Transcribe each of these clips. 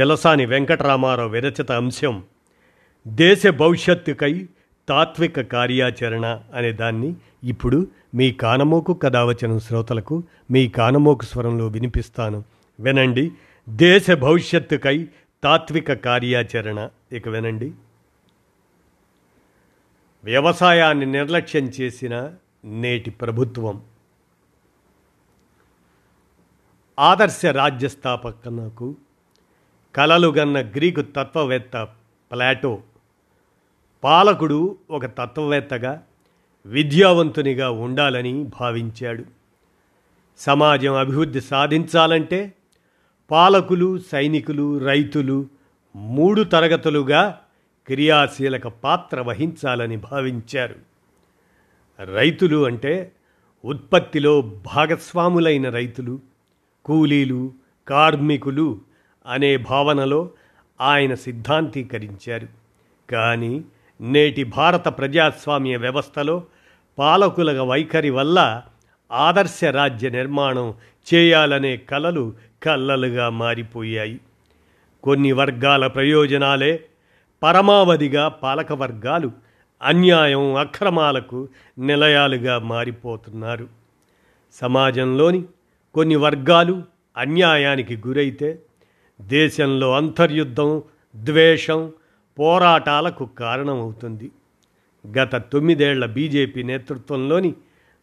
చెలసాని వెంకటరామారావు విరచిత అంశం దేశ భవిష్యత్తుకై తాత్విక కార్యాచరణ అనే దాన్ని ఇప్పుడు మీ కానమోకు కథావచనం శ్రోతలకు మీ కానమోకు స్వరంలో వినిపిస్తాను. వినండి. దేశ భవిష్యత్తుకై తాత్విక కార్యాచరణ. ఇక వినండి. వ్యవసాయాన్ని నిర్లక్ష్యం చేసిన నేటి ప్రభుత్వం. ఆదర్శ రాజ్య స్థాపకనకు కలలుగన్న గ్రీకు తత్వవేత్త ప్లాటో. పాలకుడు ఒక తత్వవేత్తగా విద్యావంతునిగా ఉండాలని భావించాడు. సమాజం అభివృద్ధి సాధించాలంటే పాలకులు సైనికులు రైతులు మూడు తరగతులుగా క్రియాశీలక పాత్ర వహించాలని భావించారు. రైతులు అంటే ఉత్పత్తిలో భాగస్వాములైన రైతులు కూలీలు కార్మికులు అనే భావనలో ఆయన సిద్ధాంతీకరించారు. కానీ నేటి భారత ప్రజాస్వామ్య వ్యవస్థలో పాలకుల వైఖరి వల్ల ఆదర్శ రాజ్య నిర్మాణం చేయాలనే కలలు కల్లలుగా మారిపోయాయి. కొన్ని వర్గాల ప్రయోజనాలే పరమావధిగా పాలక వర్గాలు అన్యాయం అక్రమాలకు నిలయాలుగా మారిపోతున్నారు. సమాజంలోని కొన్ని వర్గాలు అన్యాయానికి గురైతే దేశంలో అంతర్యుద్ధం ద్వేషం పోరాటాలకు కారణమవుతుంది. గత తొమ్మిదేళ్ళ బీజేపీ నేతృత్వంలోని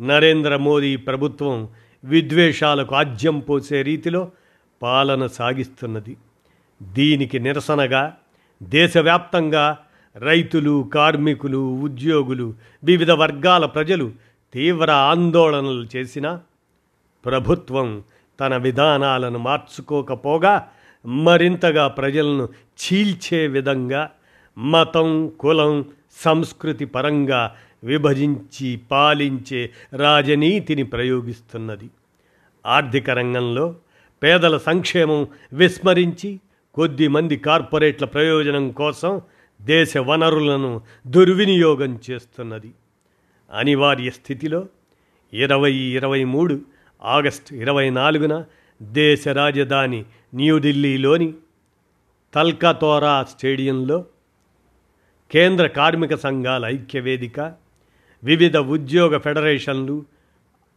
నరేంద్ర మోదీ ప్రభుత్వం విద్వేషాలకు ఆజ్యం పోసే రీతిలో పాలన సాగిస్తున్నది. దీనికి నిరసనగా దేశవ్యాప్తంగా రైతులు కార్మికులు ఉద్యోగులు వివిధ వర్గాల ప్రజలు తీవ్ర ఆందోళనలు చేసినా ప్రభుత్వం తన విధానాలను మార్చుకోకపోగా మరింతగా ప్రజలను చీల్చే విధంగా మతం కులం సంస్కృతి పరంగా విభజించి పాలించే రాజనీతిని ప్రయోగిస్తున్నది. ఆర్థిక రంగంలో పేదల సంక్షేమం విస్మరించి కొద్దిమంది కార్పొరేట్ల ప్రయోజనం కోసం దేశ వనరులను దుర్వినియోగం చేస్తున్నది. అనివార్య స్థితిలో ఇరవై ఇరవై మూడు ఆగస్టు ఇరవై నాలుగున దేశ రాజధాని న్యూఢిల్లీలోని తల్కతోరా స్టేడియంలో కేంద్ర కార్మిక సంఘాల ఐక్యవేదిక వివిధ ఉద్యోగ ఫెడరేషన్లు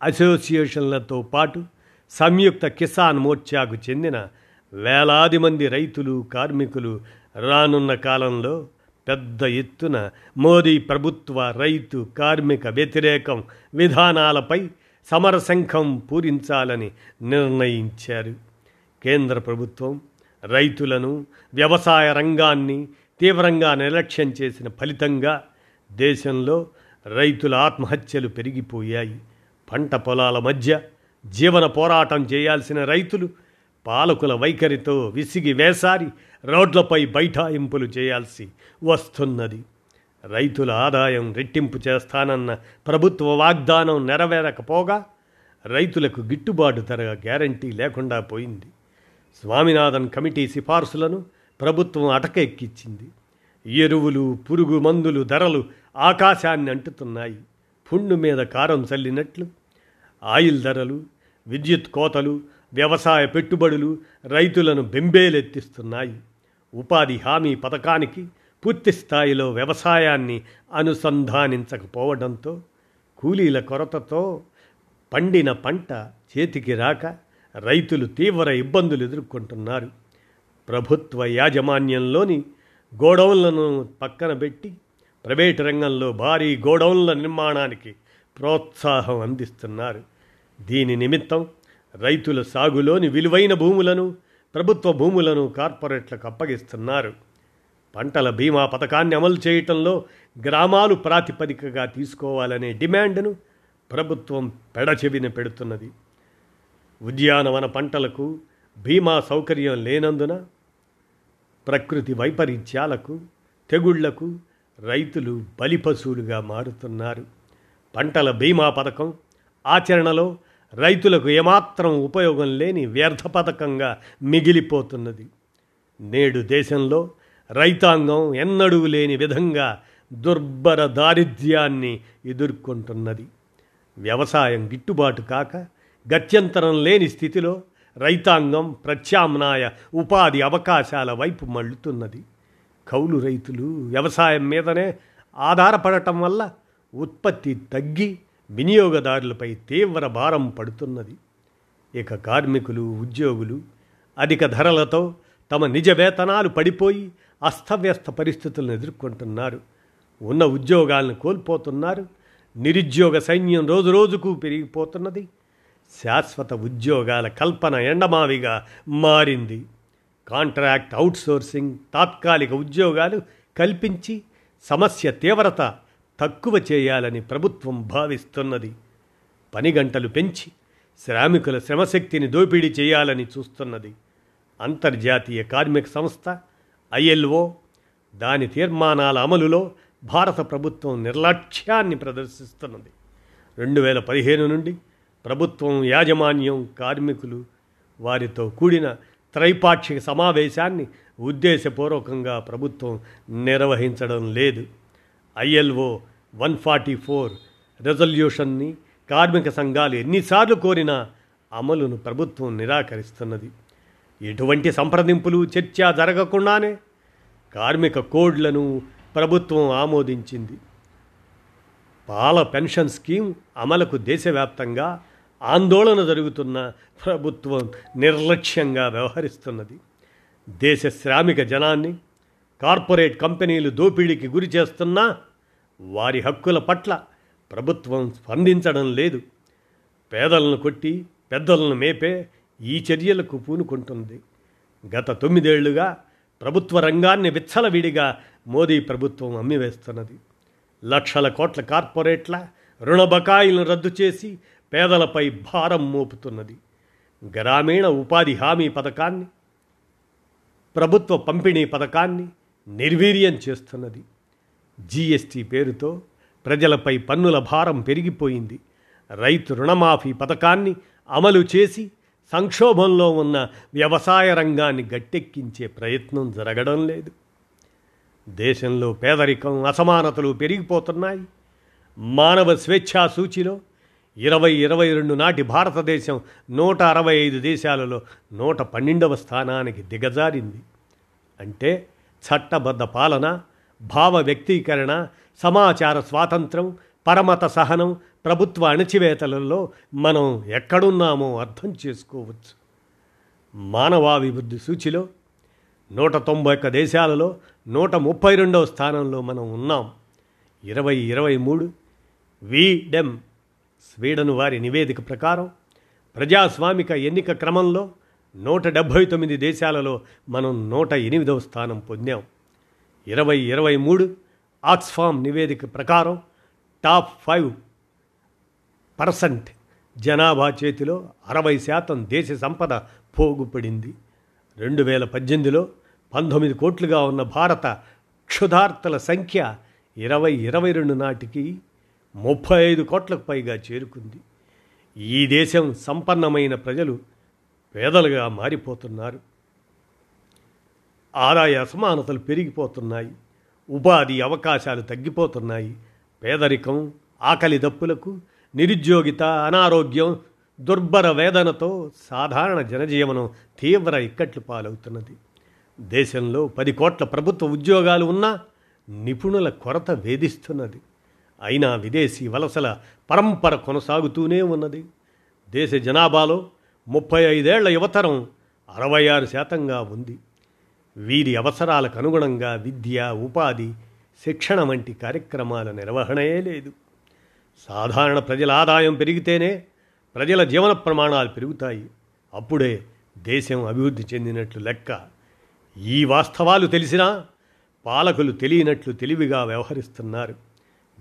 అసోసియేషన్లతో పాటు సంయుక్త కిసాన్ మోర్చాకు చెందిన వేలాది మంది రైతులు కార్మికులు రానున్న కాలంలో పెద్ద ఎత్తున మోదీ ప్రభుత్వ రైతు కార్మిక వ్యతిరేకం విధానాలపై సమరశంఖం పూరించాలని నిర్ణయించారు. కేంద్ర ప్రభుత్వం రైతులను వ్యవసాయ రంగాన్ని తీవ్రంగా నిర్లక్ష్యం చేసిన ఫలితంగా దేశంలో రైతుల ఆత్మహత్యలు పెరిగిపోయాయి. పంట పొలాల మధ్య జీవన పోరాటం చేయాల్సిన రైతులు పాలకుల వైఖరితో విసిగి వేసారి రోడ్లపై బైఠాయింపులు చేయాల్సి వస్తున్నది. రైతుల ఆదాయం రెట్టింపు చేస్తానన్న ప్రభుత్వ వాగ్దానం నెరవేరకపోగా రైతులకు గిట్టుబాటు ధర గ్యారంటీ లేకుండా పోయింది. స్వామినాథన్ కమిటీ సిఫార్సులను ప్రభుత్వం అటకెక్కించింది ఎరువులు పురుగు మందులు ధరలు ఆకాశాన్ని అంటుతున్నాయి. పుండు మీద కారం చల్లినట్లు. ఆయిల్ ధరలు విద్యుత్ కోతలు వ్యవసాయ పెట్టుబడులు రైతులను బెంబేలెత్తిస్తున్నాయి. ఉపాధి హామీ పథకానికి పూర్తి స్థాయిలో వ్యవసాయాన్ని అనుసంధానించకపోవడంతో కూలీల కొరతతో పండిన పంట చేతికి రాక రైతులు తీవ్ర ఇబ్బందులు ఎదుర్కొంటున్నారు. ప్రభుత్వ యాజమాన్యంలోని గోడౌన్లను పక్కన పెట్టి ప్రైవేటు రంగంలో భారీ గోడౌన్ల నిర్మాణానికి ప్రోత్సాహం అందిస్తున్నారు. దీని నిమిత్తం రైతుల సాగులోని విలువైన భూములను ప్రభుత్వ భూములను కార్పొరేట్లకు అప్పగిస్తున్నారు. పంటల బీమా పథకాన్ని అమలు చేయటంలో గ్రామాలు ప్రాతిపదికగా తీసుకోవాలనే డిమాండ్ను ప్రభుత్వం పెడచెవిన పెడుతున్నది. ఉద్యానవన పంటలకు బీమా సౌకర్యం లేనందున ప్రకృతి వైపరీత్యాలకు తెగుళ్ళకు రైతులు బలిపశువులుగా మారుతున్నారు. పంటల బీమా పథకం ఆచరణలో రైతులకు ఏమాత్రం ఉపయోగం లేని వ్యర్థ పథకంగా మిగిలిపోతున్నది. నేడు దేశంలో రైతాంగం ఎన్నడూ లేని విధంగా దుర్భర దారిద్ర్యాన్ని ఎదుర్కొంటున్నది. వ్యవసాయం గిట్టుబాటు కాక గత్యంతరం లేని స్థితిలో రైతాంగం ప్రత్యామ్నాయ ఉపాధి అవకాశాల వైపు మళ్ళుతున్నది. కౌలు రైతులు వ్యవసాయం మీదనే ఆధారపడటం వల్ల ఉత్పత్తి తగ్గి వినియోగదారులపై తీవ్ర భారం పడుతున్నది. ఇక కార్మికులు ఉద్యోగులు అధిక ధరలతో తమ నిజ వేతనాలు పడిపోయి అస్తవ్యస్త పరిస్థితులను ఎదుర్కొంటున్నారు. ఉన్న ఉద్యోగాలను కోల్పోతున్నారు. నిరుద్యోగ సైన్యం రోజురోజుకు పెరిగిపోతున్నది. శాశ్వత ఉద్యోగాల కల్పన ఎండమావిగా మారింది. కాంట్రాక్ట్ అవుట్సోర్సింగ్ తాత్కాలిక ఉద్యోగాలు కల్పించి సమస్య తీవ్రత తక్కువ చేయాలని ప్రభుత్వం భావిస్తున్నది. పని గంటలు పెంచి శ్రామికుల శ్రమశక్తిని దోపిడీ చేయాలని చూస్తున్నది. అంతర్జాతీయ కార్మిక సంస్థ ఐఎల్ఓ దాని తీర్మానాల అమలులో భారత ప్రభుత్వం నిర్లక్ష్యాన్ని ప్రదర్శిస్తున్నది. రెండు వేల పదిహేను నుండి ప్రభుత్వం యాజమాన్యం కార్మికులు వారితో కూడిన త్రైపాక్షిక సమావేశాన్ని ఉద్దేశపూర్వకంగా ప్రభుత్వం నిర్వహించడం లేదు. ఐఎల్ఓ వన్ ఫార్టీ ఫోర్ రెజల్యూషన్ని కార్మిక సంఘాలు ఎన్నిసార్లు కోరినా అమలును ప్రభుత్వం నిరాకరిస్తున్నది. ఎటువంటి సంప్రదింపులు చర్చ జరగకుండానే కార్మిక కోడ్లను ప్రభుత్వం ఆమోదించింది. పాల పెన్షన్ స్కీమ్ అమలుకు దేశవ్యాప్తంగా ఆందోళన జరుగుతున్న ప్రభుత్వం నిర్లక్ష్యంగా వ్యవహరిస్తున్నది. దేశ శ్రామిక జనాన్ని కార్పొరేట్ కంపెనీలు దోపిడీకి గురి చేస్తున్నా వారి హక్కుల పట్ల ప్రభుత్వం స్పందించడం లేదు. పేదలను కొట్టి పెద్దలను మేపే ఈ చర్యలకు పూనుకుంటుంది. గత తొమ్మిదేళ్ళుగా ప్రభుత్వ రంగాన్ని విచ్చలవిడిగా మోదీ ప్రభుత్వం అమ్మివేస్తున్నది. లక్షల కోట్ల కార్పొరేట్ల రుణ బకాయిలను రద్దు చేసి పేదలపై భారం మోపుతున్నది. గ్రామీణ ఉపాధి హామీ పథకాన్ని ప్రభుత్వ పంపిణీ పథకాన్ని నిర్వీర్యం చేస్తున్నది. జీఎస్టీ పేరుతో ప్రజలపై పన్నుల భారం పెరిగిపోయింది. రైతు రుణమాఫీ పథకాన్ని అమలు చేసి సంక్షోభంలో ఉన్న వ్యవసాయ రంగాన్ని గట్టెక్కించే ప్రయత్నం జరగడం లేదు. దేశంలో పేదరికం అసమానతలు పెరిగిపోతున్నాయి. మానవ స్వేచ్ఛా సూచిలో ఇరవై ఇరవై రెండు నాటి భారతదేశం నూట అరవై ఐదు దేశాలలో నూట పన్నెండవ స్థానానికి దిగజారింది. అంటే చట్టబద్ధ పాలన భావ వ్యక్తీకరణ సమాచార స్వాతంత్రం పరమత సహనం ప్రభుత్వ అణచివేతలలో మనం ఎక్కడున్నామో అర్థం చేసుకోవచ్చు. మానవాభివృద్ధి సూచిలో నూట తొంభై ఒక్క దేశాలలో నూట ముప్పై రెండవ స్థానంలో మనం ఉన్నాం. ఇరవై ఇరవై మూడు వీడెమ్ స్వీడన్ వారి నివేదిక ప్రకారం ప్రజాస్వామిక ఎన్నిక క్రమంలో నూట డెబ్భై తొమ్మిది దేశాలలో మనం నూట ఎనిమిదవ స్థానం పొందాం. ఇరవై ఇరవై మూడు ఆక్స్ఫామ్ నివేదిక ప్రకారం టాప్ ఫైవ్ పర్సెంట్. జనాభా చేతిలో అరవై శాతం దేశ సంపద పోగుపడింది. రెండు వేల పద్దెనిమిదిలో పంతొమ్మిది కోట్లుగా ఉన్న భారత క్షుధార్తల సంఖ్య ఇరవై ఇరవై రెండు నాటికి ముప్పై ఐదు కోట్లకు పైగా చేరుకుంది. ఈ దేశం సంపన్నమైన ప్రజలు పేదలుగా మారిపోతున్నారు. ఆదాయ అసమానతలు పెరిగిపోతున్నాయి. ఉపాధి అవకాశాలు తగ్గిపోతున్నాయి. పేదరికం ఆకలి దప్పులకు నిరుద్యోగిత అనారోగ్యం దుర్భర వేదనతో సాధారణ జనజీవనం తీవ్ర ఇక్కట్లు పాలవుతున్నది. దేశంలో పది కోట్ల ప్రభుత్వ ఉద్యోగాలు ఉన్నా నిపుణుల కొరత వేధిస్తున్నది. అయినా విదేశీ వలసల పరంపర కొనసాగుతూనే ఉన్నది. దేశ జనాభాలో ముప్పై ఐదేళ్ళ యువతరం అరవై ఆరు శాతంగా ఉంది. వీరి అవసరాలకు అనుగుణంగా విద్య ఉపాధి శిక్షణ వంటి కార్యక్రమాల నిర్వహణయే లేదు. సాధారణ ప్రజల ఆదాయం పెరిగితేనే ప్రజల జీవన ప్రమాణాలు పెరుగుతాయి. అప్పుడే దేశం అభివృద్ధి చెందినట్లు లెక్క. ఈ వాస్తవాలు తెలిసినా పాలకులు తెలియనట్లు తెలివిగా వ్యవహరిస్తున్నారు.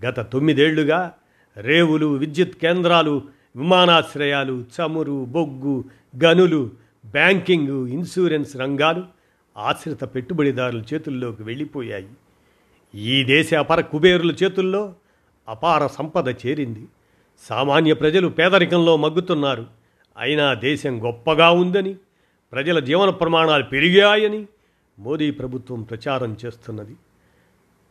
గత తొమ్మిదేళ్ళుగా రేవులు విద్యుత్ కేంద్రాలు విమానాశ్రయాలు చమురు బొగ్గు గనులు బ్యాంకింగ్ ఇన్సూరెన్స్ రంగాలు ఆశ్రిత పెట్టుబడిదారుల చేతుల్లోకి వెళ్ళిపోయాయి. ఈ దేశ అపర కుబేరుల చేతుల్లో అపార సంపద చేరింది. సామాన్య ప్రజలు పేదరికంలో మగ్గుతున్నారు. అయినా దేశం గొప్పగా ఉందని ప్రజల జీవన ప్రమాణాలు పెరిగాయని మోదీ ప్రభుత్వం ప్రచారం చేస్తున్నది.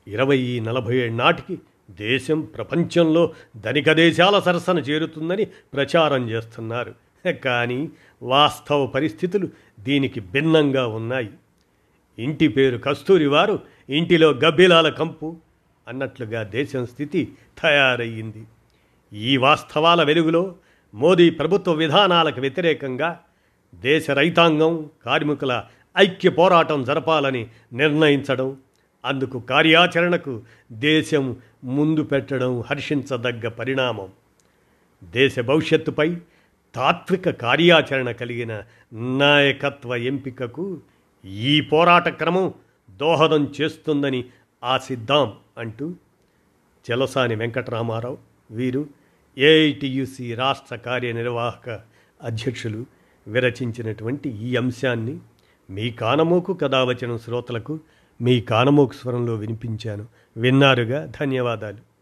ఇరవై నలభై ఏడు నాటికి దేశం ప్రపంచంలో ధనిక దేశాల సరసన చేరుతుందని ప్రచారం చేస్తున్నారు. కానీ వాస్తవ పరిస్థితులు దీనికి భిన్నంగా ఉన్నాయి. ఇంటి పేరు కస్తూరి వారు ఇంటిలో గబ్బిలాల కంపు అన్నట్లుగా దేశం స్థితి తయారయ్యింది. ఈ వాస్తవాల వెలుగులో మోదీ ప్రభుత్వ విధానాలకు వ్యతిరేకంగా దేశ రైతాంగం కార్మికుల ఐక్య పోరాటం జరపాలని నిర్ణయించడం అందుకు కార్యాచరణకు దేశం ముందు పెట్టడం హర్షించదగ్గ పరిణామం. దేశ భవిష్యత్తుపై తాత్విక కార్యాచరణ కలిగిన నాయకత్వ ఎంపికకు ఈ పోరాట క్రమం దోహదం చేస్తుందని ఆశిద్దాం అంటూ చెలసాని వెంకటరామారావు వీరు ఏఐటియుసి రాష్ట్ర కార్యనిర్వాహక అధ్యక్షులు విరచించినటువంటి ఈ అంశాన్ని మీ కానమోకు కథావచనం శ్రోతలకు మీ కానమోకు స్వరంలో వినిపించాను. విన్నారుగా? ధన్యవాదాలు.